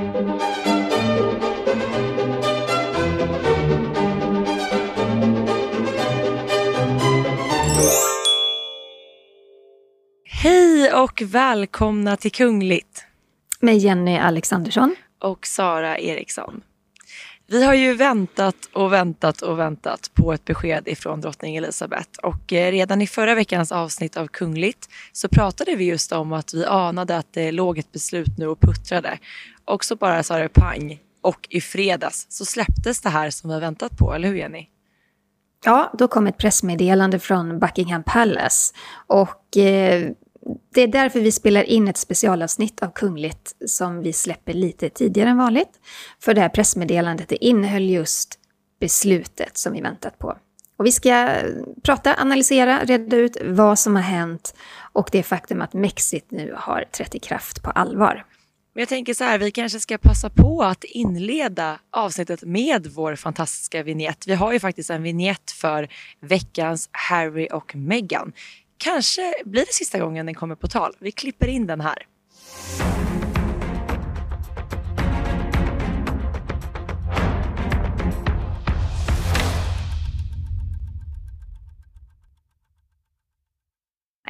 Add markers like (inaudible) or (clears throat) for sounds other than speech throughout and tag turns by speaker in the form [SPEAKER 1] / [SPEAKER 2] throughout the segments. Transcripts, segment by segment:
[SPEAKER 1] Hej och välkomna till Kungligt.
[SPEAKER 2] Med Jenny Alexandersson.
[SPEAKER 1] Och Sara Eriksson. Vi har ju väntat och väntat och väntat på ett besked ifrån drottning Elizabeth och eh, redan i förra veckans avsnitt av Kungligt så pratade vi just om att vi anade att det låg ett beslut nu och puttrade. Och så bara sa det pang och i fredags så släpptes det här som vi har väntat på, eller hur Jenny?
[SPEAKER 2] Ja, då kom ett pressmeddelande från Buckingham Palace och eh, det är därför vi spelar in ett specialavsnitt av Kungligt som vi släpper lite tidigare än vanligt. För det här pressmeddelandet det innehöll just beslutet som vi väntat på. Och vi ska prata, analysera, reda ut vad som har hänt och det faktum att Mexit nu har trätt i kraft på allvar.
[SPEAKER 1] Men jag tänker så här, vi kanske ska passa på att inleda avsnittet med vår fantastiska vignett. Vi har ju faktiskt en vignett för veckans Harry och Meghan. Kanske blir det sista gången den kommer på tal. Vi klipper in den här.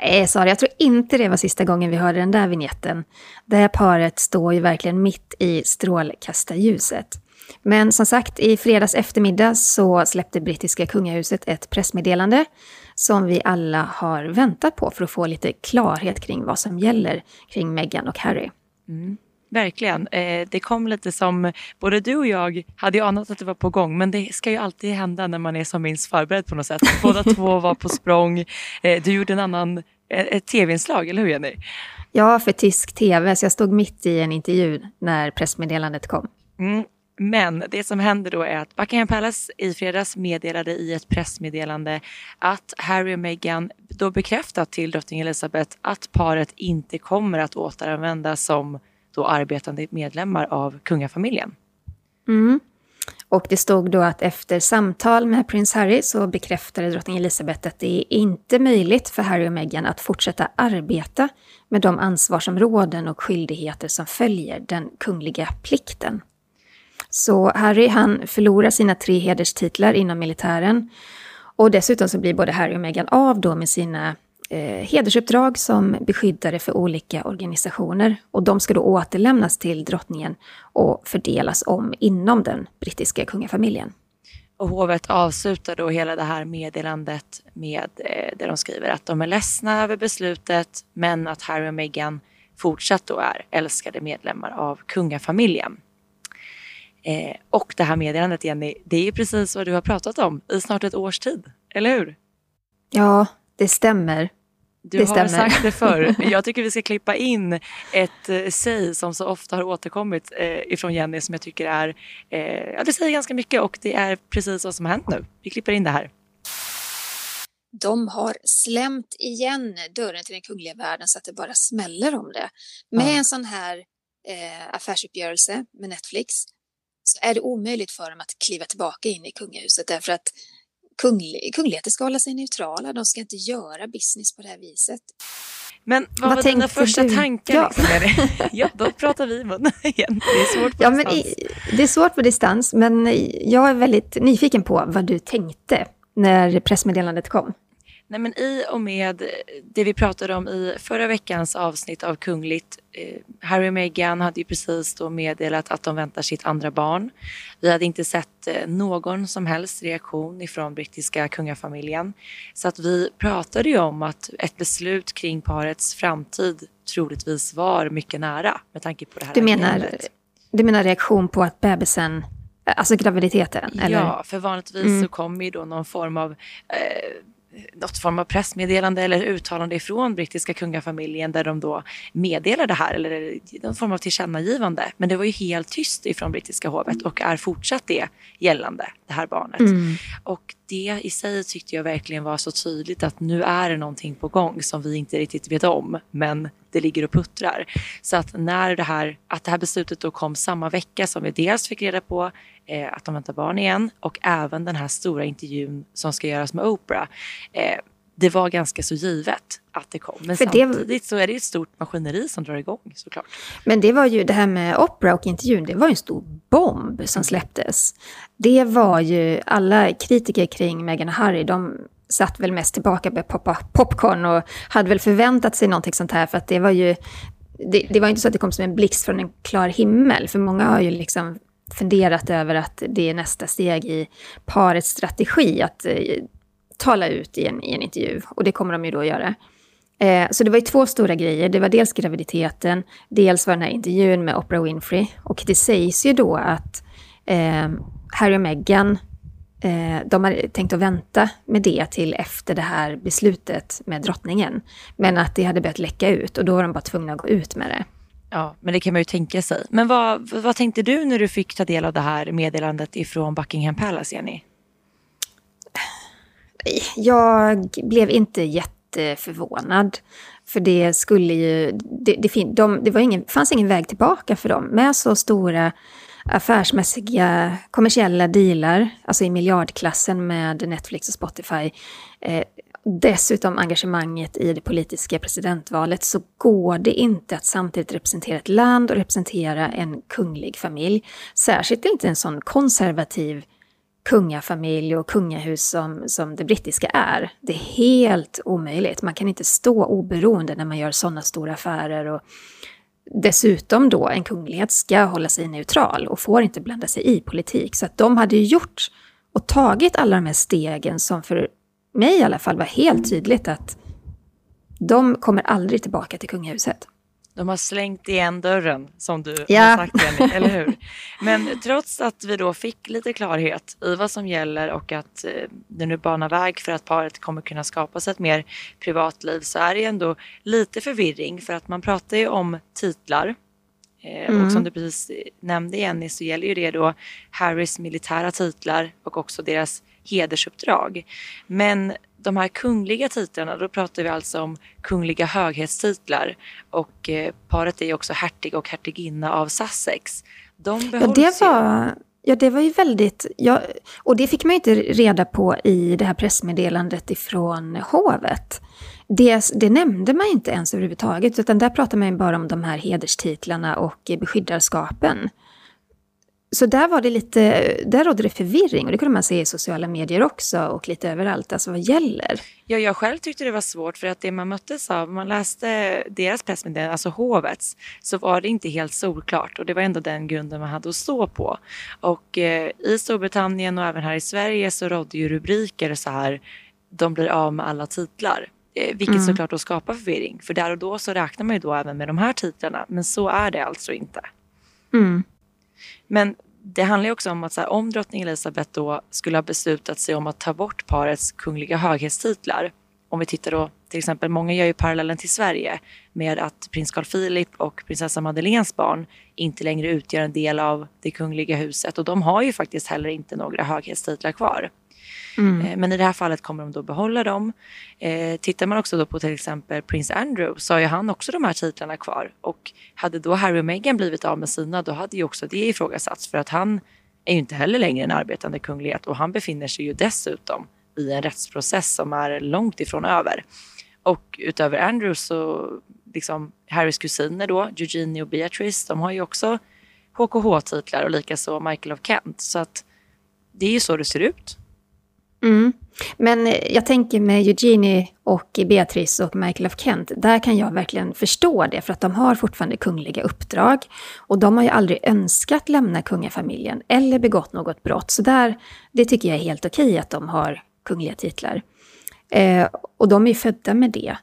[SPEAKER 2] Nej, Sara, jag tror inte det var sista gången vi hörde den där vignetten. Det här paret står ju verkligen mitt i strålkastarljuset. Men som sagt, i fredags eftermiddag så släppte brittiska kungahuset ett pressmeddelande som vi alla har väntat på för att få lite klarhet kring vad som gäller kring Meghan och Harry.
[SPEAKER 1] Mm. Verkligen. Eh, det kom lite som, både du och jag hade ju anat att det var på gång men det ska ju alltid hända när man är som minst förberedd på något sätt. (laughs) Båda två var på språng. Eh, du gjorde en annan, eh, ett tv-inslag, eller hur Jenny?
[SPEAKER 2] Ja, för tysk tv, så jag stod mitt i en intervju när pressmeddelandet kom.
[SPEAKER 1] Mm. Men det som händer då är att Buckingham Palace i fredags meddelade i ett pressmeddelande att Harry och Meghan då bekräftat till drottning Elizabeth att paret inte kommer att återanvändas som då arbetande medlemmar av kungafamiljen.
[SPEAKER 2] Mm. Och det stod då att efter samtal med prins Harry så bekräftade drottning Elizabeth att det är inte möjligt för Harry och Meghan att fortsätta arbeta med de ansvarsområden och skyldigheter som följer den kungliga plikten. Så Harry han förlorar sina tre hederstitlar inom militären. Och dessutom så blir både Harry och Meghan av då med sina eh, hedersuppdrag som beskyddare för olika organisationer. Och de ska då återlämnas till drottningen och fördelas om inom den brittiska kungafamiljen.
[SPEAKER 1] Och hovet avslutar då hela det här meddelandet med eh, det de skriver att de är ledsna över beslutet men att Harry och Meghan fortsatt då är älskade medlemmar av kungafamiljen. Eh, och det här meddelandet Jenny, det är ju precis vad du har pratat om i snart ett års tid, eller hur?
[SPEAKER 2] Ja, det stämmer.
[SPEAKER 1] Du det har stämmer. sagt det förr. (laughs) Jag tycker vi ska klippa in ett eh, säg som så ofta har återkommit eh, ifrån Jenny som jag tycker är, eh, ja det säger ganska mycket och det är precis vad som har hänt nu. Vi klipper in det här.
[SPEAKER 3] De har slämt igen dörren till den kungliga världen så att det bara smäller om det. Med ja. en sån här eh, affärsuppgörelse med Netflix så är det omöjligt för dem att kliva tillbaka in i kungahuset därför att kungl kungligheter ska hålla sig neutrala, de ska inte göra business på det här viset.
[SPEAKER 1] Men vad, vad var dina första du? tankar? Ja. Liksom, (laughs) ja, då pratar vi i mun (laughs) igen. Det är svårt på ja, distans.
[SPEAKER 2] Men det är svårt på distans, men jag är väldigt nyfiken på vad du tänkte när pressmeddelandet kom.
[SPEAKER 1] Nej, men I och med det vi pratade om i förra veckans avsnitt av Kungligt. Eh, Harry och Meghan hade ju precis då meddelat att de väntar sitt andra barn. Vi hade inte sett eh, någon som helst reaktion ifrån brittiska kungafamiljen. Så att vi pratade ju om att ett beslut kring parets framtid troligtvis var mycket nära med tanke på det här
[SPEAKER 2] du menar, du menar reaktion på att bebisen Alltså graviditeten?
[SPEAKER 1] Ja, eller? för vanligtvis mm. så kommer ju då någon form av eh, något form av pressmeddelande eller uttalande ifrån brittiska kungafamiljen där de då meddelar det här eller någon form av tillkännagivande. Men det var ju helt tyst ifrån brittiska hovet och är fortsatt det gällande det här barnet. Mm. Och det i sig tyckte jag verkligen var så tydligt att nu är det någonting på gång som vi inte riktigt vet om men det ligger och puttrar. Så att när det här, att det här beslutet då kom samma vecka som vi dels fick reda på eh, att de väntar barn igen och även den här stora intervjun som ska göras med Oprah. Eh, det var ganska så givet att det kom. Men För samtidigt det... så är det ett stort maskineri som drar igång såklart.
[SPEAKER 2] Men det var ju det här med Oprah och intervjun, det var ju en stor bomb som släpptes. Det var ju alla kritiker kring Meghan och Harry, de satt väl mest tillbaka med poppa popcorn och hade väl förväntat sig någonting sånt här för att det var ju det, det, var inte så att det kom som en blixt från en klar himmel, för många har ju liksom funderat över att det är nästa steg i parets strategi, att eh, tala ut i en, i en intervju. Och det kommer de ju då att göra. Eh, så det var ju två stora grejer. Det var dels graviditeten, dels var den här intervjun med Oprah Winfrey. Och det sägs ju då att eh, Harry och Meghan, eh, de har tänkt att vänta med det till efter det här beslutet med drottningen. Men att det hade börjat läcka ut och då var de bara tvungna att gå ut med det.
[SPEAKER 1] Ja, men det kan man ju tänka sig. Men vad, vad tänkte du när du fick ta del av det här meddelandet ifrån Buckingham Palace, Jenny?
[SPEAKER 2] Jag blev inte jätteförvånad. För det skulle ju... Det, det, de, det var ingen, fanns ingen väg tillbaka för dem. Med så stora affärsmässiga kommersiella dealar, alltså i miljardklassen med Netflix och Spotify, eh, dessutom engagemanget i det politiska presidentvalet, så går det inte att samtidigt representera ett land och representera en kunglig familj. Särskilt inte en sån konservativ kungafamilj och kungahus som, som det brittiska är. Det är helt omöjligt. Man kan inte stå oberoende när man gör sådana stora affärer. Och dessutom då, en kunglighet ska hålla sig neutral och får inte blanda sig i politik. Så att de hade ju gjort och tagit alla de här stegen som för mig i alla fall var helt tydligt att de kommer aldrig tillbaka till kungahuset.
[SPEAKER 1] De har slängt igen dörren som du ja. har sagt Jenny, (laughs) eller hur? Men trots att vi då fick lite klarhet i vad som gäller och att eh, det nu banar väg för att paret kommer kunna skapa sig ett mer privatliv så är det ändå lite förvirring för att man pratar ju om titlar Mm. Och som du precis nämnde Jenny så gäller ju det då Harrys militära titlar och också deras hedersuppdrag. Men de här kungliga titlarna, då pratar vi alltså om kungliga höghetstitlar och eh, paret är ju också hertig och hertiginna av Sussex.
[SPEAKER 2] De behålls ja, det var, ja, det var ju väldigt... Ja, och det fick man ju inte reda på i det här pressmeddelandet ifrån hovet. Det, det nämnde man inte ens överhuvudtaget, utan där pratar man ju bara om de här hederstitlarna och beskyddarskapen. Så där var det lite, där rådde det förvirring och det kunde man se i sociala medier också och lite överallt, alltså vad gäller.
[SPEAKER 1] Ja, jag själv tyckte det var svårt för att det man möttes av, man läste deras pressmeddelande, alltså hovets, så var det inte helt solklart och det var ändå den grunden man hade att stå på. Och eh, i Storbritannien och även här i Sverige så rådde ju rubriker så här, de blir av med alla titlar. Eh, vilket mm. såklart då skapar förvirring, för där och då så räknar man ju då även med de här titlarna, men så är det alltså inte.
[SPEAKER 2] Mm.
[SPEAKER 1] Men det handlar ju också om att så här, om drottning Elizabeth då skulle ha beslutat sig om att ta bort parets kungliga höghetstitlar. Om vi tittar då till exempel, många gör ju parallellen till Sverige med att prins Carl Philip och prinsessa Madeleines barn inte längre utgör en del av det kungliga huset och de har ju faktiskt heller inte några höghetstitlar kvar. Mm. Eh, men i det här fallet kommer de då behålla dem. Eh, tittar man också då på till exempel prins Andrew så har ju han också de här titlarna kvar. Och hade då Harry och Meghan blivit av med sina då hade ju också det ifrågasatts för att han är ju inte heller längre en arbetande kunglighet och han befinner sig ju dessutom i en rättsprocess som är långt ifrån över. Och utöver Andrew så liksom Harrys kusiner då, Eugenie och Beatrice, de har ju också HKH-titlar och likaså Michael of Kent. Så att det är ju så det ser ut.
[SPEAKER 2] Mm. Men eh, jag tänker med Eugenie och Beatrice och Michael of Kent, där kan jag verkligen förstå det, för att de har fortfarande kungliga uppdrag. Och de har ju aldrig önskat lämna kungafamiljen eller begått något brott. Så där, det tycker jag är helt okej att de har kungliga titlar. Eh, och de är ju födda med det.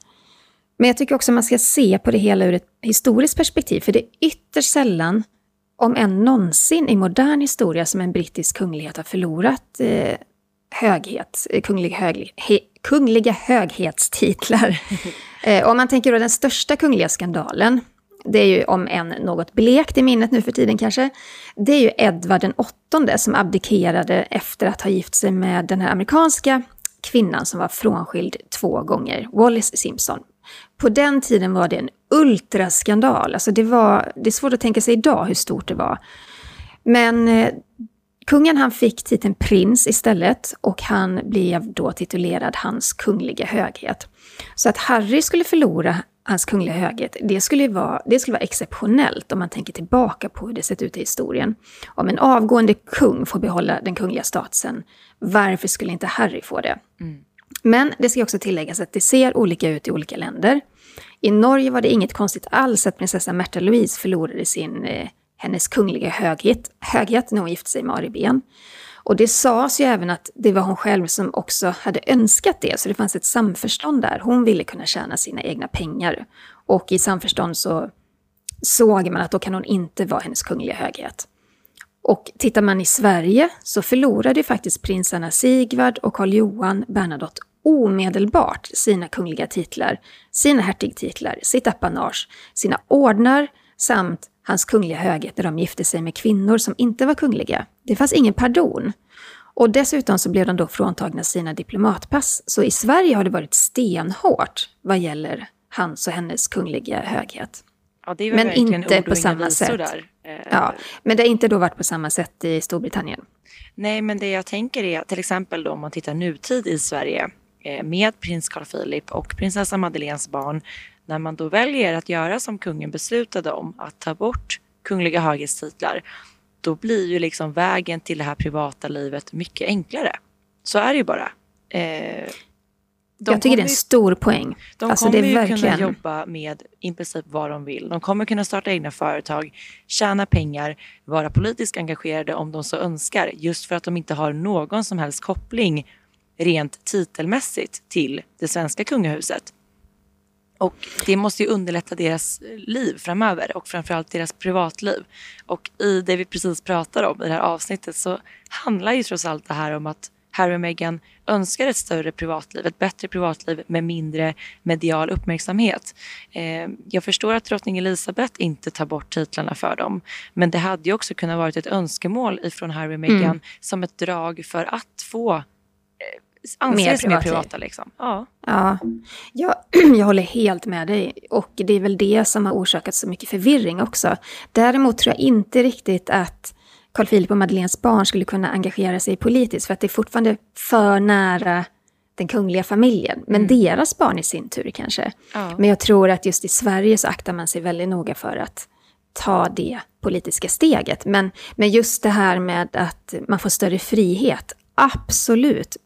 [SPEAKER 2] Men jag tycker också man ska se på det hela ur ett historiskt perspektiv, för det är ytterst sällan, om än någonsin i modern historia, som en brittisk kunglighet har förlorat eh, höghet, eh, kunglig hög, he, kungliga höghetstitlar. (laughs) eh, om man tänker då den största kungliga skandalen, det är ju om en något blekt i minnet nu för tiden kanske, det är ju Edvard den åttonde som abdikerade efter att ha gift sig med den här amerikanska kvinnan som var frånskild två gånger, Wallis Simpson. På den tiden var det en ultraskandal. Alltså det, var, det är svårt att tänka sig idag hur stort det var. Men eh, kungen han fick titeln prins istället och han blev då titulerad hans kungliga höghet. Så att Harry skulle förlora hans kungliga höghet, det skulle, vara, det skulle vara exceptionellt om man tänker tillbaka på hur det sett ut i historien. Om en avgående kung får behålla den kungliga statusen, varför skulle inte Harry få det? Mm. Men det ska också tilläggas att det ser olika ut i olika länder. I Norge var det inget konstigt alls att prinsessa Märta Louise förlorade sin, eh, hennes kungliga höghet, höghet när hon gifte sig med Ari Ben. Och det sades ju även att det var hon själv som också hade önskat det, så det fanns ett samförstånd där. Hon ville kunna tjäna sina egna pengar. Och i samförstånd så såg man att då kan hon inte vara hennes kungliga höghet. Och tittar man i Sverige så förlorade ju faktiskt prinsarna Sigvard och Karl Johan Bernadotte omedelbart sina kungliga titlar, sina hertigtitlar, sitt apanage, sina ordnar samt hans kungliga höghet när de gifte sig med kvinnor som inte var kungliga. Det fanns ingen pardon. Och dessutom så blev de då fråntagna sina diplomatpass. Så i Sverige har det varit stenhårt vad gäller hans och hennes kungliga höghet.
[SPEAKER 1] Ja, men inte på samma sätt. Där.
[SPEAKER 2] Eh, ja, men det har inte då varit på samma sätt i Storbritannien.
[SPEAKER 1] Nej, men det jag tänker är till exempel då om man tittar nutid i Sverige eh, med prins Carl Philip och prinsessa Madeleines barn när man då väljer att göra som kungen beslutade om, att ta bort kungliga höghetstitlar, då blir ju liksom vägen till det här privata livet mycket enklare. Så är det ju bara.
[SPEAKER 2] Eh, jag tycker det är en stor poäng.
[SPEAKER 1] De alltså, kommer ju verkligen... kunna jobba med i princip vad de vill. De kommer kunna starta egna företag, tjäna pengar, vara politiskt engagerade om de så önskar, just för att de inte har någon som helst koppling rent titelmässigt till det svenska kungahuset. Och det måste ju underlätta deras liv framöver och framförallt deras privatliv. Och i det vi precis pratar om i det här avsnittet så handlar ju trots allt det här om att Harry och Meghan önskar ett större privatliv, ett bättre privatliv med mindre medial uppmärksamhet. Eh, jag förstår att drottning Elizabeth inte tar bort titlarna för dem, men det hade ju också kunnat vara ett önskemål ifrån Harry och Meghan mm. som ett drag för att få anses mer, mer privata. Liksom. Ja.
[SPEAKER 2] Ja, jag, (clears throat) jag håller helt med dig. Och det är väl det som har orsakat så mycket förvirring också. Däremot tror jag inte riktigt att Carl Philip och Madeleines barn skulle kunna engagera sig politiskt, för att det är fortfarande för nära den kungliga familjen. Men mm. deras barn i sin tur kanske. Ja. Men jag tror att just i Sverige så aktar man sig väldigt noga för att ta det politiska steget. Men, men just det här med att man får större frihet, absolut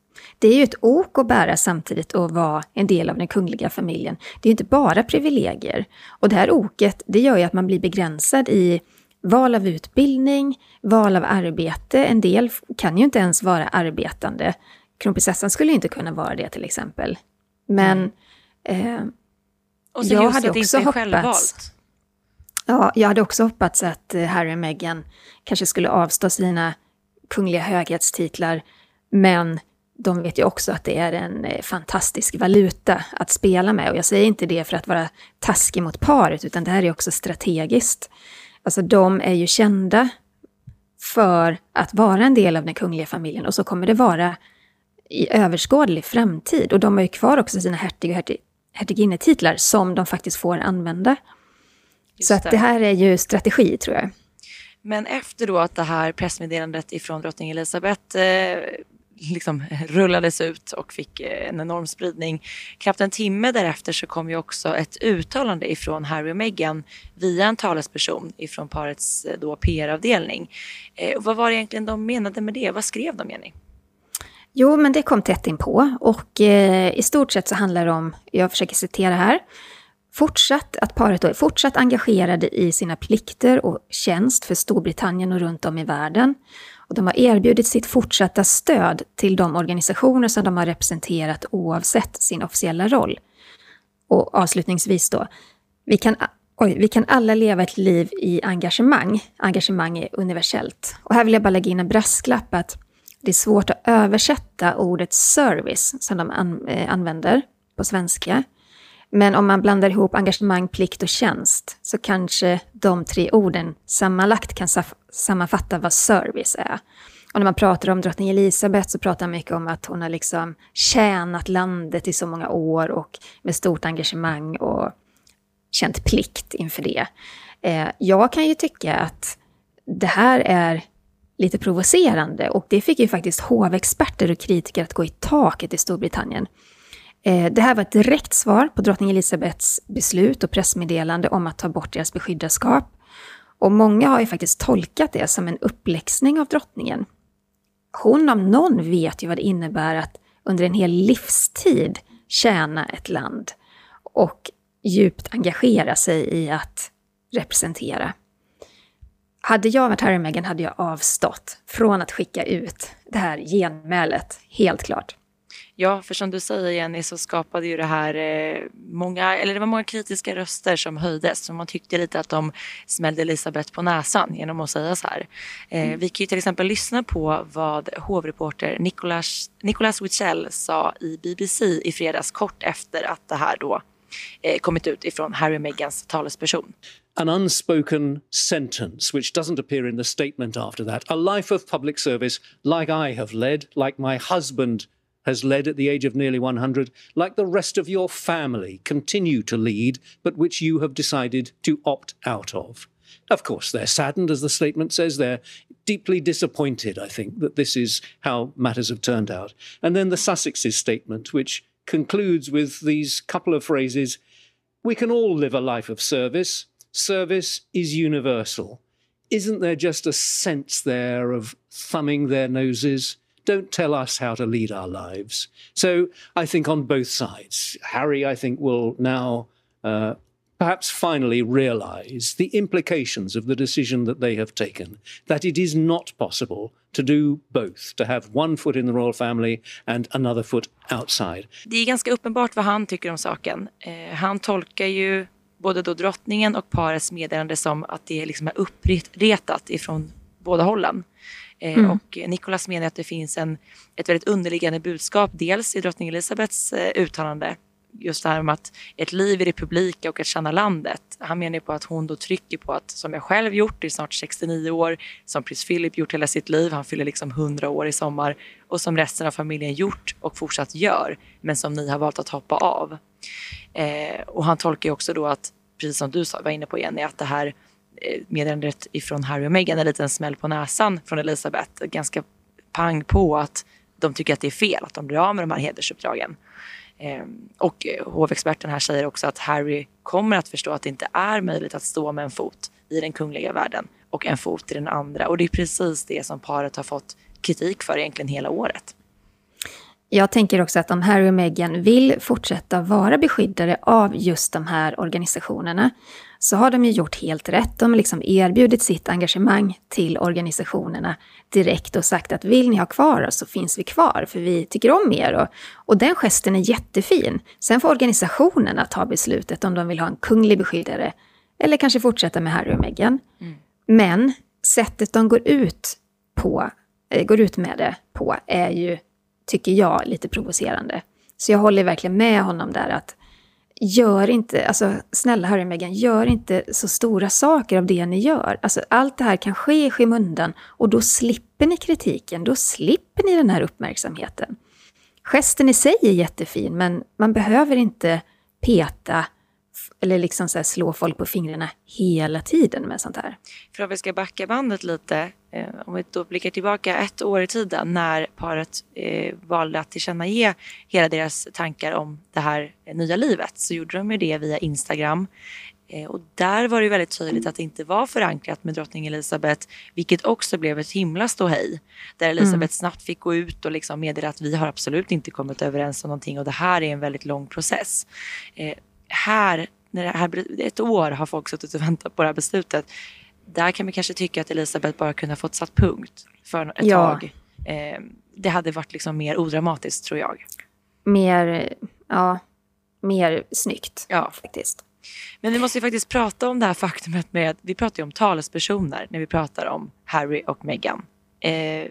[SPEAKER 2] det är ju ett ok att bära samtidigt och vara en del av den kungliga familjen. Det är ju inte bara privilegier. Och det här oket, det gör ju att man blir begränsad i val av utbildning, val av arbete. En del kan ju inte ens vara arbetande. Kronprinsessan skulle inte kunna vara det till exempel. Men eh,
[SPEAKER 1] och jag hade också hoppats...
[SPEAKER 2] Ja, jag hade också hoppats att eh, Harry och Meghan kanske skulle avstå sina kungliga höghetstitlar, men de vet ju också att det är en eh, fantastisk valuta att spela med. Och jag säger inte det för att vara taskig mot paret, utan det här är också strategiskt. Alltså de är ju kända för att vara en del av den kungliga familjen och så kommer det vara i överskådlig framtid. Och de har ju kvar också sina hertig och hertig, hertiginnetitlar som de faktiskt får använda. Just så att det. här är ju strategi tror jag.
[SPEAKER 1] Men efter då att det här pressmeddelandet ifrån drottning Elizabeth eh, liksom eh, rullades ut och fick eh, en enorm spridning. Knappt en timme därefter så kom ju också ett uttalande ifrån Harry och Meghan via en talesperson ifrån parets eh, då PR-avdelning. Eh, vad var det egentligen de menade med det? Vad skrev de, Jenny?
[SPEAKER 2] Jo, men det kom tätt inpå och eh, i stort sett så handlar det om, jag försöker citera här, fortsatt, att paret då är fortsatt engagerade i sina plikter och tjänst för Storbritannien och runt om i världen. Och de har erbjudit sitt fortsatta stöd till de organisationer som de har representerat oavsett sin officiella roll. Och avslutningsvis då, vi kan, oj, vi kan alla leva ett liv i engagemang. Engagemang är universellt. Och här vill jag bara lägga in en brasklapp att det är svårt att översätta ordet service som de an, eh, använder på svenska men om man blandar ihop engagemang, plikt och tjänst så kanske de tre orden sammanlagt kan sammanfatta vad service är. Och när man pratar om drottning Elisabeth så pratar man mycket om att hon har liksom tjänat landet i så många år och med stort engagemang och känt plikt inför det. Eh, jag kan ju tycka att det här är lite provocerande och det fick ju faktiskt hovexperter och kritiker att gå i taket i Storbritannien. Eh, det här var ett direkt svar på drottning Elisabeths beslut och pressmeddelande om att ta bort deras beskyddarskap. Och många har ju faktiskt tolkat det som en uppläxning av drottningen. Hon om någon vet ju vad det innebär att under en hel livstid tjäna ett land och djupt engagera sig i att representera. Hade jag varit Harry och Meghan hade jag avstått från att skicka ut det här genmälet, helt klart.
[SPEAKER 1] Ja, för som du säger Jenny så skapade ju det här eh, många, eller det var många kritiska röster som höjdes. Så man tyckte lite att de smällde Elisabeth på näsan genom att säga så här. Eh, mm. Vi kan ju till exempel lyssna på vad hovreporter Nicolas, Nicolas Wichell sa i BBC i fredags kort efter att det här då eh, kommit ut ifrån Harry och Meghans talesperson.
[SPEAKER 4] an unspoken sentence which doesn't appear in the statement after that. A life of public service like I have led, like my husband has led at the age of nearly 100, like the rest of your family continue to lead, but which you have decided to opt out of. Of course, they're saddened, as the statement says. They're deeply disappointed, I think, that this is how matters have turned out. And then the Sussex's statement, which concludes with these couple of phrases We can all live a life of service. Service is universal. Isn't there just a sense there of thumbing their noses? Don't tell us how to lead our lives. So I think on both sides, Harry, I think, will now uh, perhaps finally realize the implications of the decision that they have taken, that it is not possible to do both, to have one foot in the royal family and another foot outside.
[SPEAKER 1] Det är ganska uppenbart vad han tycker om saken. Eh, han tolkar ju både då drottningen och parets meddelande som att det liksom är uppretat ifrån båda hållen. Eh, mm. Och Nicolas menar att det finns en, ett väldigt underliggande budskap, dels i drottning Elizabeths eh, uttalande, just det här med att ett liv i republik och att känna landet. Han menar på att hon då trycker på att, som jag själv gjort i snart 69 år, som prins Philip gjort hela sitt liv, han fyller liksom 100 år i sommar, och som resten av familjen gjort och fortsatt gör, men som ni har valt att hoppa av. Eh, och han tolkar ju också då att, precis som du var inne på Jenny, att det här Eh, meddelandet ifrån Harry och Meghan en liten smäll på näsan från Elisabeth. Ganska pang på att de tycker att det är fel att de blir av med de här hedersuppdragen. Ehm, och eh, hovexperten här säger också att Harry kommer att förstå att det inte är möjligt att stå med en fot i den kungliga världen och en fot i den andra. Och det är precis det som paret har fått kritik för egentligen hela året.
[SPEAKER 2] Jag tänker också att om Harry och Meghan vill fortsätta vara beskyddare av just de här organisationerna så har de ju gjort helt rätt. De har liksom erbjudit sitt engagemang till organisationerna direkt och sagt att vill ni ha kvar oss så finns vi kvar för vi tycker om er. Och, och den gesten är jättefin. Sen får organisationerna ta beslutet om de vill ha en kunglig beskyddare eller kanske fortsätta med Harry och Meghan. Mm. Men sättet de går ut, på, äh, går ut med det på är ju tycker jag, lite provocerande. Så jag håller verkligen med honom där att gör inte, alltså snälla Harry och Meghan, gör inte så stora saker av det ni gör. Alltså allt det här kan ske i skymundan och då slipper ni kritiken, då slipper ni den här uppmärksamheten. Gesten i sig är jättefin, men man behöver inte peta eller liksom så slå folk på fingrarna hela tiden med sånt här.
[SPEAKER 1] För om vi ska backa bandet lite, om vi då blickar tillbaka ett år i tiden när paret eh, valde att tillkännage hela deras tankar om det här nya livet så gjorde de ju det via Instagram. Eh, och där var det väldigt tydligt att det inte var förankrat med drottning Elizabeth, vilket också blev ett himla ståhej. Där Elizabeth mm. snabbt fick gå ut och liksom meddela att vi har absolut inte kommit överens om någonting och det här är en väldigt lång process. Eh, här när det här, ett år har folk suttit och väntat på det här beslutet. Där kan vi kanske tycka att Elisabeth bara kunde ha fått satt punkt för ett ja. tag. Eh, det hade varit liksom mer odramatiskt tror jag.
[SPEAKER 2] Mer, ja, mer snyggt ja. faktiskt.
[SPEAKER 1] Men vi måste ju faktiskt prata om det här faktumet med, vi pratar ju om talespersoner när vi pratar om Harry och Meghan.
[SPEAKER 2] Eh,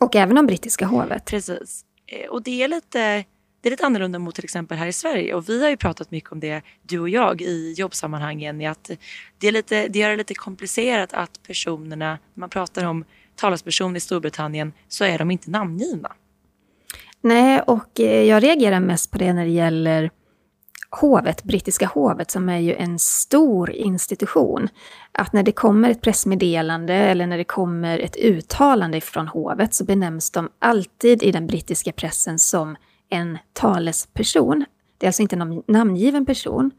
[SPEAKER 2] och även om brittiska hovet.
[SPEAKER 1] Precis. Eh, och det är lite det är lite annorlunda mot till exempel här i Sverige och vi har ju pratat mycket om det, du och jag, i jobbsammanhangen. I att det, är lite, det gör det lite komplicerat att personerna, när man pratar om talesperson i Storbritannien, så är de inte namngivna.
[SPEAKER 2] Nej, och eh, jag reagerar mest på det när det gäller hovet, brittiska hovet, som är ju en stor institution, att när det kommer ett pressmeddelande eller när det kommer ett uttalande från hovet så benämns de alltid i den brittiska pressen som en talesperson. Det är alltså inte någon namngiven person.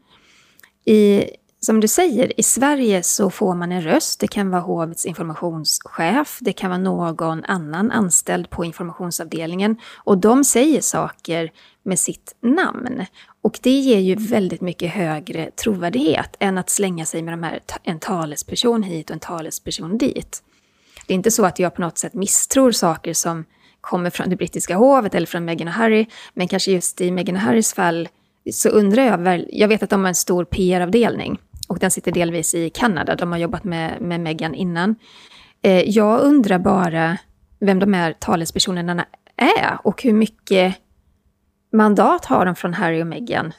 [SPEAKER 2] I, som du säger, i Sverige så får man en röst. Det kan vara hovets informationschef, det kan vara någon annan anställd på informationsavdelningen och de säger saker med sitt namn. Och det ger ju väldigt mycket högre trovärdighet än att slänga sig med de här, en talesperson hit och en talesperson dit. Det är inte så att jag på något sätt misstror saker som kommer från det brittiska hovet eller från Meghan och Harry, men kanske just i Meghan och Harrys fall så undrar jag, väl, jag vet att de har en stor PR-avdelning och den sitter delvis i Kanada, de har jobbat med, med Meghan innan. Eh, jag undrar bara vem de här talespersonerna är och hur mycket mandat har de från Harry och Meghan.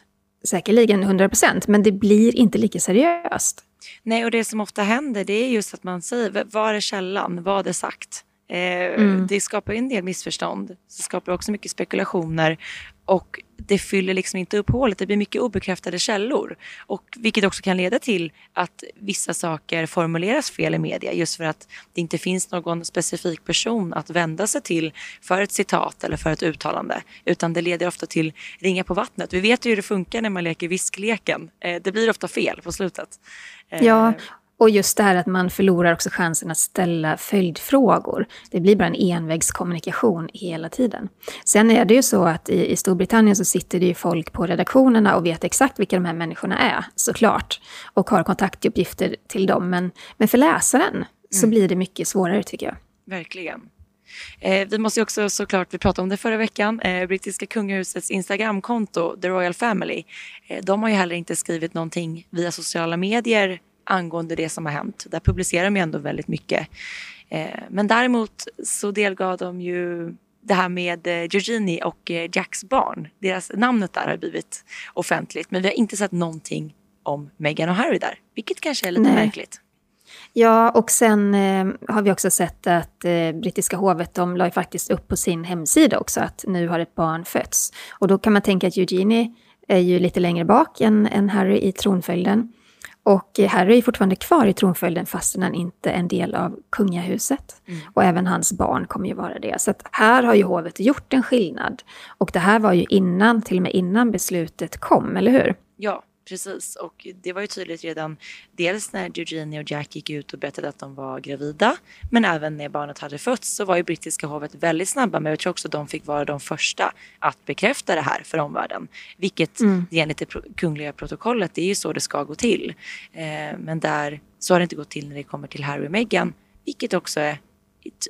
[SPEAKER 2] Säkerligen 100 procent, men det blir inte lika seriöst.
[SPEAKER 1] Nej, och det som ofta händer det är just att man säger, var är källan, vad är sagt? Eh, mm. Det skapar en del missförstånd. Det skapar också mycket spekulationer och det fyller liksom inte upp hålet. Det blir mycket obekräftade källor. Och vilket också kan leda till att vissa saker formuleras fel i media just för att det inte finns någon specifik person att vända sig till för ett citat eller för ett uttalande. Utan det leder ofta till ringa på vattnet. Vi vet ju hur det funkar när man leker viskleken. Eh, det blir ofta fel på slutet.
[SPEAKER 2] Ja, eh, och just det här att man förlorar också chansen att ställa följdfrågor. Det blir bara en envägskommunikation hela tiden. Sen är det ju så att i, i Storbritannien så sitter det ju folk på redaktionerna och vet exakt vilka de här människorna är, såklart. Och har kontaktuppgifter till dem. Men, men för läsaren mm. så blir det mycket svårare tycker jag.
[SPEAKER 1] Verkligen. Eh, vi måste också såklart, vi pratade om det förra veckan, eh, brittiska kungahusets Instagramkonto, The Royal Family. Eh, de har ju heller inte skrivit någonting via sociala medier angående det som har hänt. Där publicerar de ju ändå väldigt mycket. Eh, men däremot så delgav de ju det här med eh, Georgini och eh, Jacks barn. Deras namnet där har blivit offentligt men vi har inte sett någonting om Meghan och Harry där, vilket kanske är lite Nej. märkligt.
[SPEAKER 2] Ja, och sen eh, har vi också sett att eh, brittiska hovet, de la ju faktiskt upp på sin hemsida också att nu har ett barn fötts. Och då kan man tänka att Eugenie är ju lite längre bak än, än Harry i tronföljden. Och Harry är fortfarande kvar i tronföljden fastän han inte är en del av kungahuset. Mm. Och även hans barn kommer ju vara det. Så här har ju hovet gjort en skillnad. Och det här var ju innan, till och med innan beslutet kom, eller hur?
[SPEAKER 1] Ja, Precis, och det var ju tydligt redan dels när Eugenie och Jack gick ut och berättade att de var gravida, men även när barnet hade fötts så var ju brittiska hovet väldigt snabba med, jag tror också de fick vara de första att bekräfta det här för omvärlden. Vilket mm. enligt det kungliga protokollet, det är ju så det ska gå till. Eh, men där, så har det inte gått till när det kommer till Harry och Meghan, vilket också är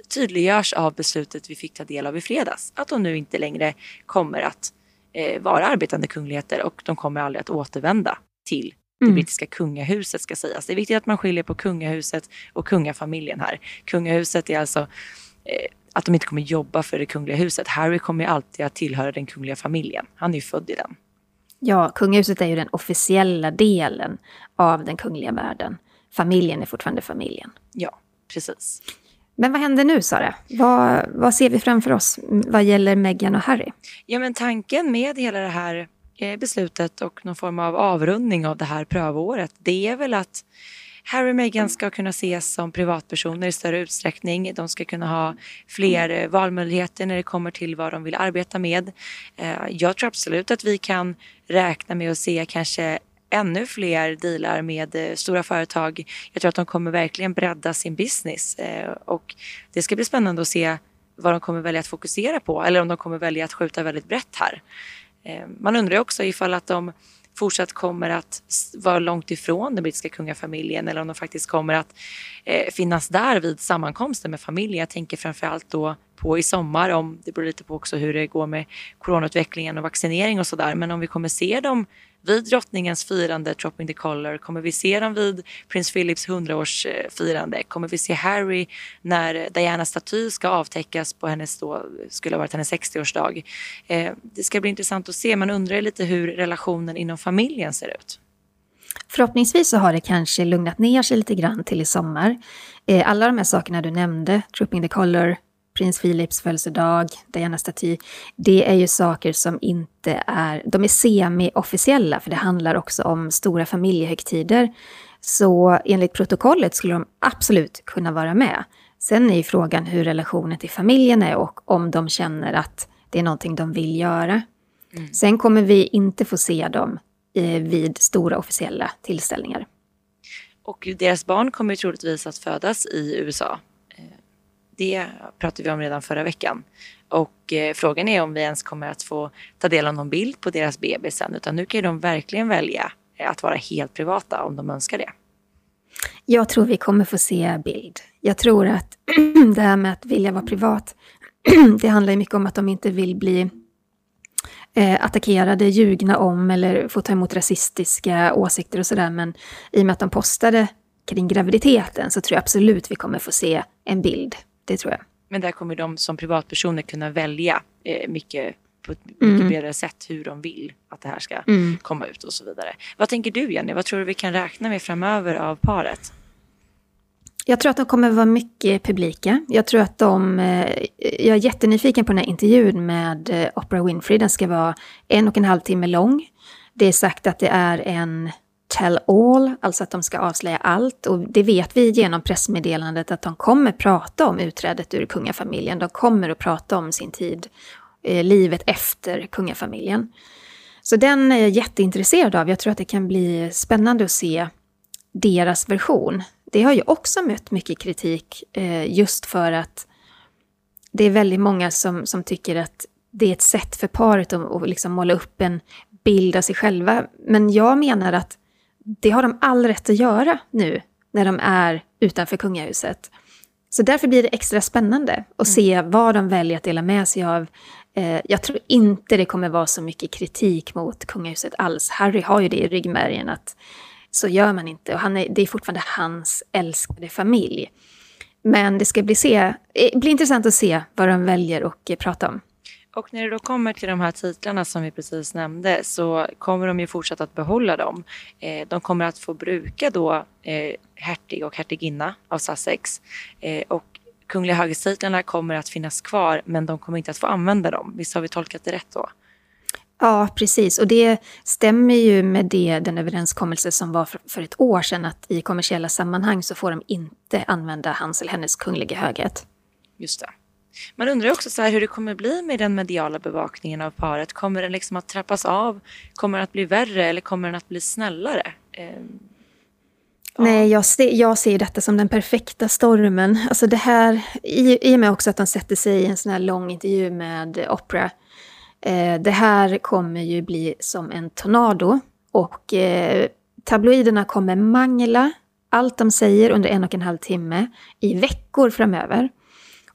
[SPEAKER 1] tydliggörs av beslutet vi fick ta del av i fredags. Att de nu inte längre kommer att eh, vara arbetande kungligheter och de kommer aldrig att återvända till det mm. brittiska kungahuset ska sägas. Det är viktigt att man skiljer på kungahuset och kungafamiljen här. Kungahuset är alltså eh, att de inte kommer jobba för det kungliga huset. Harry kommer alltid att tillhöra den kungliga familjen. Han är ju född i den.
[SPEAKER 2] Ja, kungahuset är ju den officiella delen av den kungliga världen. Familjen är fortfarande familjen.
[SPEAKER 1] Ja, precis.
[SPEAKER 2] Men vad händer nu Sara? Vad, vad ser vi framför oss vad gäller Meghan och Harry?
[SPEAKER 1] Ja men tanken med hela det här eh, beslutet och någon form av avrundning av det här prövåret det är väl att Harry och Meghan ska kunna ses som privatpersoner i större utsträckning. De ska kunna ha fler eh, valmöjligheter när det kommer till vad de vill arbeta med. Eh, jag tror absolut att vi kan räkna med att se kanske ännu fler dealar med eh, stora företag. Jag tror att de kommer verkligen bredda sin business eh, och det ska bli spännande att se vad de kommer välja att fokusera på eller om de kommer välja att skjuta väldigt brett här. Eh, man undrar också ifall att de fortsatt kommer att vara långt ifrån den brittiska kungafamiljen eller om de faktiskt kommer att finnas där vid sammankomsten med familjen. Jag tänker framförallt då på i sommar, om det beror lite på också hur det går med coronautvecklingen och vaccinering och sådär. Men om vi kommer se dem vid drottningens firande Dropping the Collar? Kommer vi se dem vid prins Philips 100-årsfirande? Kommer vi se Harry när Dianas staty ska avtäckas på hennes då, skulle ha varit hennes 60-årsdag? Eh, det ska bli intressant att se. Man undrar lite hur relationen inom familjen ser ut.
[SPEAKER 2] Förhoppningsvis så har det kanske lugnat ner sig lite grann till i sommar. Eh, alla de här sakerna du nämnde, Trooping the Collar, prins Philips födelsedag, Diana-staty, det är ju saker som inte är, de är semi-officiella, för det handlar också om stora familjehögtider. Så enligt protokollet skulle de absolut kunna vara med. Sen är ju frågan hur relationen till familjen är och om de känner att det är någonting de vill göra. Mm. Sen kommer vi inte få se dem eh, vid stora officiella tillställningar.
[SPEAKER 1] Och deras barn kommer troligtvis att födas i USA. Det pratade vi om redan förra veckan. Och eh, frågan är om vi ens kommer att få ta del av någon bild på deras bebis sen. Utan nu kan de verkligen välja eh, att vara helt privata om de önskar det.
[SPEAKER 2] Jag tror vi kommer få se bild. Jag tror att (clears throat) det här med att vilja vara privat, (clears throat) det handlar mycket om att de inte vill bli eh, attackerade, ljugna om eller få ta emot rasistiska åsikter och sådär. Men i och med att de postade kring graviditeten så tror jag absolut vi kommer få se en bild. Det tror jag.
[SPEAKER 1] Men där kommer de som privatpersoner kunna välja eh, mycket på ett mycket mm. bredare sätt hur de vill att det här ska mm. komma ut och så vidare. Vad tänker du Jenny? Vad tror du vi kan räkna med framöver av paret?
[SPEAKER 2] Jag tror att de kommer vara mycket publika. Jag tror att de... Eh, jag är jättenyfiken på den här intervjun med eh, Oprah Winfrey. Den ska vara en och en halv timme lång. Det är sagt att det är en tell all, alltså att de ska avslöja allt. Och det vet vi genom pressmeddelandet att de kommer prata om utträdet ur kungafamiljen. De kommer att prata om sin tid, eh, livet efter kungafamiljen. Så den är jag jätteintresserad av. Jag tror att det kan bli spännande att se deras version det har ju också mött mycket kritik eh, just för att det är väldigt många som, som tycker att det är ett sätt för paret att, att liksom måla upp en bild av sig själva. Men jag menar att det har de all rätt att göra nu när de är utanför kungahuset. Så därför blir det extra spännande att mm. se vad de väljer att dela med sig av. Eh, jag tror inte det kommer vara så mycket kritik mot kungahuset alls. Harry har ju det i ryggmärgen att så gör man inte. Och han är, det är fortfarande hans älskade familj. Men det ska bli, se, eh, bli intressant att se vad de väljer att prata om.
[SPEAKER 1] Och när det då kommer till de här titlarna som vi precis nämnde så kommer de ju fortsätta att behålla dem. Eh, de kommer att få bruka då eh, hertig och hertiginna av Sussex. och kungliga höghetstitlarna kommer att finnas kvar men de kommer inte att få använda dem. Visst har vi tolkat det rätt då?
[SPEAKER 2] Ja, precis. Och det stämmer ju med det, den överenskommelse som var för, för ett år sedan att i kommersiella sammanhang så får de inte använda hans eller hennes kungliga höghet.
[SPEAKER 1] Just det. Man undrar också så här hur det kommer bli med den mediala bevakningen av paret. Kommer den liksom att trappas av? Kommer den att bli värre eller kommer den att bli snällare? Ehm, ja.
[SPEAKER 2] Nej, jag ser, jag ser detta som den perfekta stormen. Alltså det här, i, i och med också att de sätter sig i en sån här lång intervju med Opera. Eh, det här kommer ju bli som en tornado och eh, tabloiderna kommer mangla allt de säger under en och en halv timme i veckor framöver.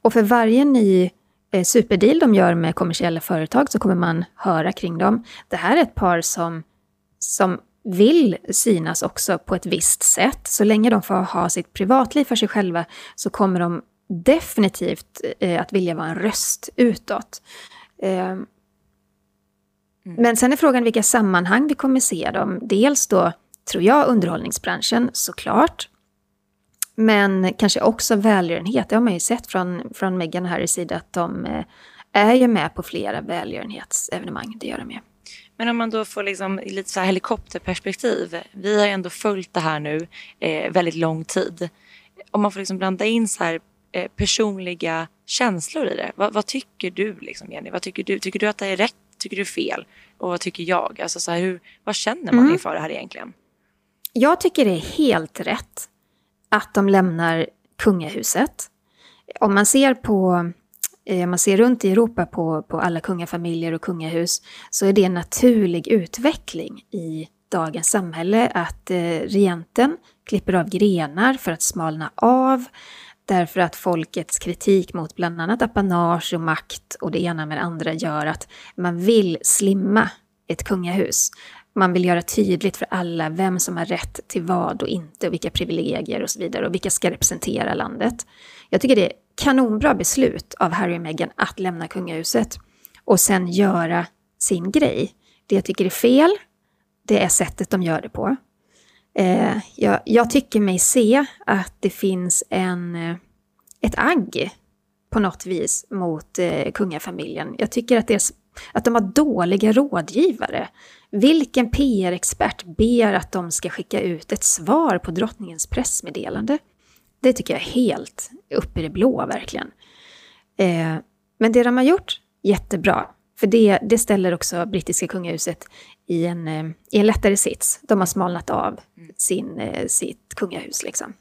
[SPEAKER 2] Och för varje ny eh, superdeal de gör med kommersiella företag så kommer man höra kring dem. Det här är ett par som, som vill synas också på ett visst sätt. Så länge de får ha sitt privatliv för sig själva så kommer de definitivt eh, att vilja vara en röst utåt. Eh. Men sen är frågan vilka sammanhang vi kommer se dem. Dels då, tror jag, underhållningsbranschen såklart. Men kanske också välgörenhet. Det har man ju sett från, från Meghan och Harrys sida att de eh, är ju med på flera välgörenhetsevenemang. Det gör de ju.
[SPEAKER 1] Men om man då får liksom lite så helikopterperspektiv. Vi har ändå följt det här nu eh, väldigt lång tid. Om man får liksom blanda in så här eh, personliga känslor i det. Vad, vad tycker du liksom, Jenny? Vad tycker du? Tycker du att det är rätt tycker du fel? Och vad tycker jag? Alltså så här, hur, vad känner man mm. inför det här egentligen?
[SPEAKER 2] Jag tycker det är helt rätt att de lämnar kungahuset. Om man ser på om man ser runt i Europa på, på alla kungafamiljer och kungahus så är det en naturlig utveckling i dagens samhälle att eh, regenten klipper av grenar för att smalna av, Därför att folkets kritik mot bland annat apanage och makt och det ena med det andra gör att man vill slimma ett kungahus. Man vill göra tydligt för alla vem som har rätt till vad och inte och vilka privilegier och så vidare och vilka ska representera landet. Jag tycker det är kanonbra beslut av Harry och Meghan att lämna kungahuset och sen göra sin grej. Det jag tycker är fel, det är sättet de gör det på. Eh, jag, jag, tycker mig se att det finns en, eh, ett agg på något vis mot eh, kungafamiljen. Jag tycker att, deras, att de har dåliga rådgivare. Vilken PR-expert ber att de ska skicka ut ett svar på drottningens pressmeddelande? Det tycker jag är helt uppe i det blå, verkligen. Eh, men det de har gjort, jättebra. För det, det ställer också brittiska kungahuset i en, eh, i en lättare sits. De har smalnat av sin, eh, sitt kungahus. Liksom.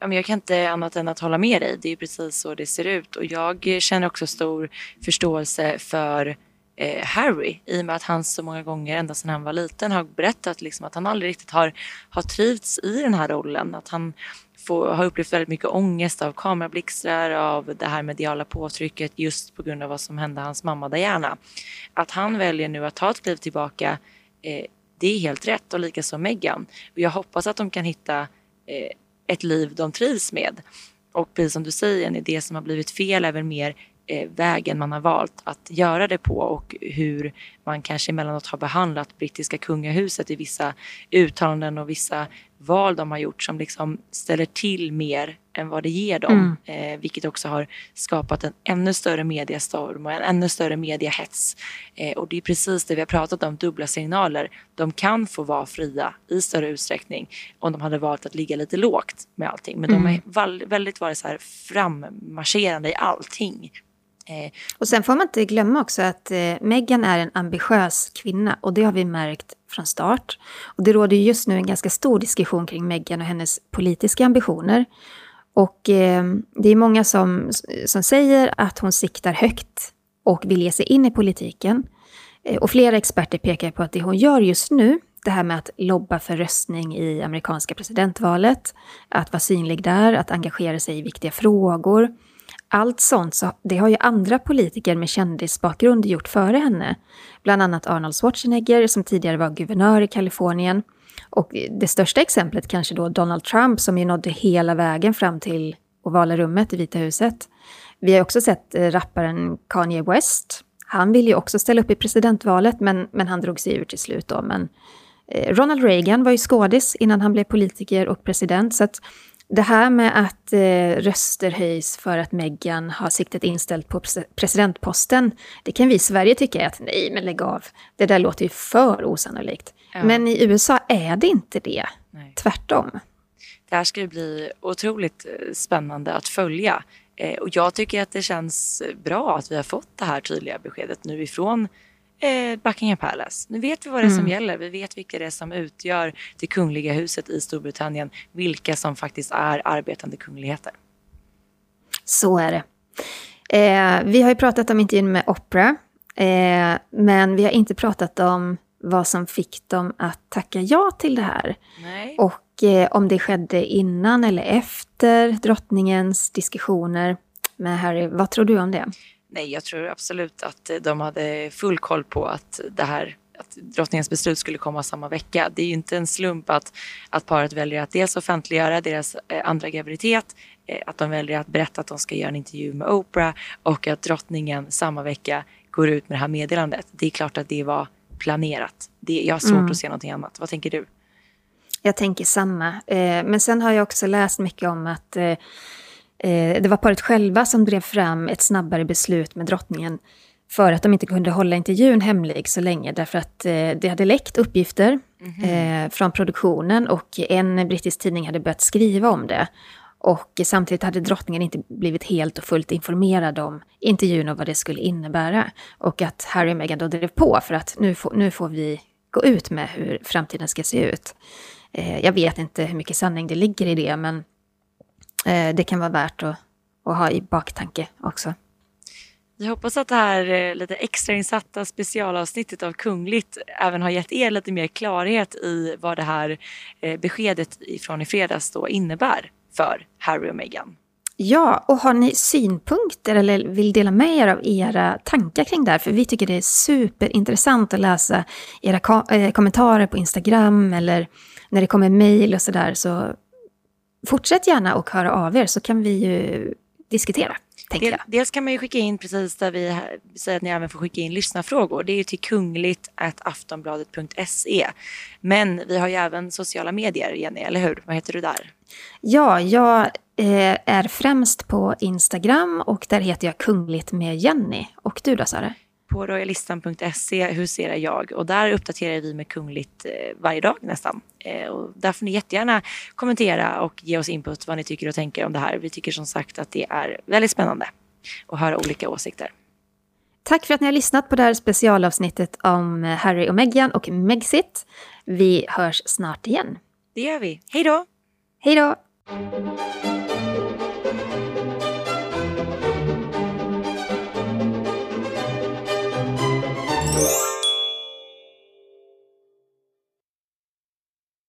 [SPEAKER 1] Jag kan inte annat än att hålla med dig. Det är precis så det ser ut. Och jag känner också stor förståelse för eh, Harry i och med att han så många gånger ända sedan han var liten har berättat liksom, att han aldrig riktigt har, har trivts i den här rollen. Att han får, har upplevt väldigt mycket ångest av kamerablixtar, av det här mediala påtrycket just på grund av vad som hände hans mamma Diana. Att han väljer nu att ta ett kliv tillbaka, eh, det är helt rätt och likaså Meghan. Och jag hoppas att de kan hitta eh, ett liv de trivs med. Och precis som du säger, det som har blivit fel är väl mer eh, vägen man har valt att göra det på och hur man kanske emellanåt har behandlat brittiska kungahuset i vissa uttalanden och vissa val de har gjort som liksom ställer till mer än vad det ger dem. Mm. Eh, vilket också har skapat en ännu större mediestorm och en ännu större mediehets. Eh, och det är precis det vi har pratat om, dubbla signaler. De kan få vara fria i större utsträckning om de hade valt att ligga lite lågt med allting. Men mm. de har väldigt varit så här frammarscherande i allting.
[SPEAKER 2] Eh, och sen får man inte glömma också att eh, Meghan är en ambitiös kvinna och det har vi märkt från start. Och det råder just nu en ganska stor diskussion kring Meghan och hennes politiska ambitioner. Och eh, det är många som, som säger att hon siktar högt och vill ge sig in i politiken. Eh, och flera experter pekar på att det hon gör just nu, det här med att lobba för röstning i amerikanska presidentvalet, att vara synlig där, att engagera sig i viktiga frågor, allt sånt, så det har ju andra politiker med kändisbakgrund gjort före henne. Bland annat Arnold Schwarzenegger som tidigare var guvernör i Kalifornien. Och det största exemplet kanske då Donald Trump som ju nådde hela vägen fram till ovala rummet i Vita huset. Vi har också sett eh, rapparen Kanye West. Han ville ju också ställa upp i presidentvalet men, men han drog sig ur till slut då. Men eh, Ronald Reagan var ju skådis innan han blev politiker och president. Så att det här med att eh, röster höjs för att Meghan har siktet inställt på presidentposten, det kan vi i Sverige tycka är att nej, men lägg av. Det där låter ju för osannolikt. Ja. Men i USA är det inte det. Nej. Tvärtom.
[SPEAKER 1] Det här ska bli otroligt eh, spännande att följa. Eh, och jag tycker att det känns bra att vi har fått det här tydliga beskedet nu ifrån eh, Buckingham Palace. Nu vet vi vad det är som mm. gäller. Vi vet vilka det är som utgör det kungliga huset i Storbritannien. Vilka som faktiskt är arbetande kungligheter.
[SPEAKER 2] Så är det. Eh, vi har ju pratat om intervjun med Oprah. Eh, men vi har inte pratat om vad som fick dem att tacka ja till det här.
[SPEAKER 1] Nej.
[SPEAKER 2] Och eh, om det skedde innan eller efter drottningens diskussioner med Harry. Vad tror du om det?
[SPEAKER 1] Nej, jag tror absolut att de hade full koll på att det här att drottningens beslut skulle komma samma vecka. Det är ju inte en slump att, att paret väljer att dels offentliggöra deras eh, andra graviditet, eh, att de väljer att berätta att de ska göra en intervju med Oprah och att drottningen samma vecka går ut med det här meddelandet. Det är klart att det var planerat. Det, jag har svårt mm. att se någonting annat. Vad tänker du?
[SPEAKER 2] Jag tänker samma. Eh, men sen har jag också läst mycket om att eh, Eh, det var paret själva som drev fram ett snabbare beslut med drottningen för att de inte kunde hålla intervjun hemlig så länge därför att eh, det hade läckt uppgifter mm -hmm. eh, från produktionen och en brittisk tidning hade börjat skriva om det. Och samtidigt hade drottningen inte blivit helt och fullt informerad om intervjun och vad det skulle innebära. Och att Harry och Meghan då drev på för att nu får, nu får vi gå ut med hur framtiden ska se ut. Eh, jag vet inte hur mycket sanning det ligger i det, men eh, det kan vara värt att, att ha i baktanke också.
[SPEAKER 1] Vi hoppas att det här eh, lite extrainsatta specialavsnittet av Kungligt även har gett er lite mer klarhet i vad det här eh, beskedet ifrån i fredags då innebär för Harry och Meghan.
[SPEAKER 2] Ja, och har ni synpunkter eller vill dela med er av era tankar kring det här? För vi tycker det är superintressant att läsa era ko kommentarer på Instagram eller när det kommer mejl och sådär. Så fortsätt gärna och höra av er så kan vi ju diskutera. Del,
[SPEAKER 1] dels kan man ju skicka in precis där vi säger att ni även får skicka in lyssnarfrågor. Det är ju till kungligt aftonbladet.se. Men vi har ju även sociala medier, Jenny, eller hur? Vad heter du där?
[SPEAKER 2] Ja, jag eh, är främst på Instagram och där heter jag Kungligt med Jenny. Och du då Sara?
[SPEAKER 1] På royalistan.se huserar jag och där uppdaterar vi med Kungligt eh, varje dag nästan. Eh, och där får ni jättegärna kommentera och ge oss input vad ni tycker och tänker om det här. Vi tycker som sagt att det är väldigt spännande att höra olika åsikter.
[SPEAKER 2] Tack för att ni har lyssnat på det här specialavsnittet om Harry och Meghan och Megxit. Vi hörs snart igen.
[SPEAKER 1] Det gör vi. Hej då!
[SPEAKER 2] Hej då!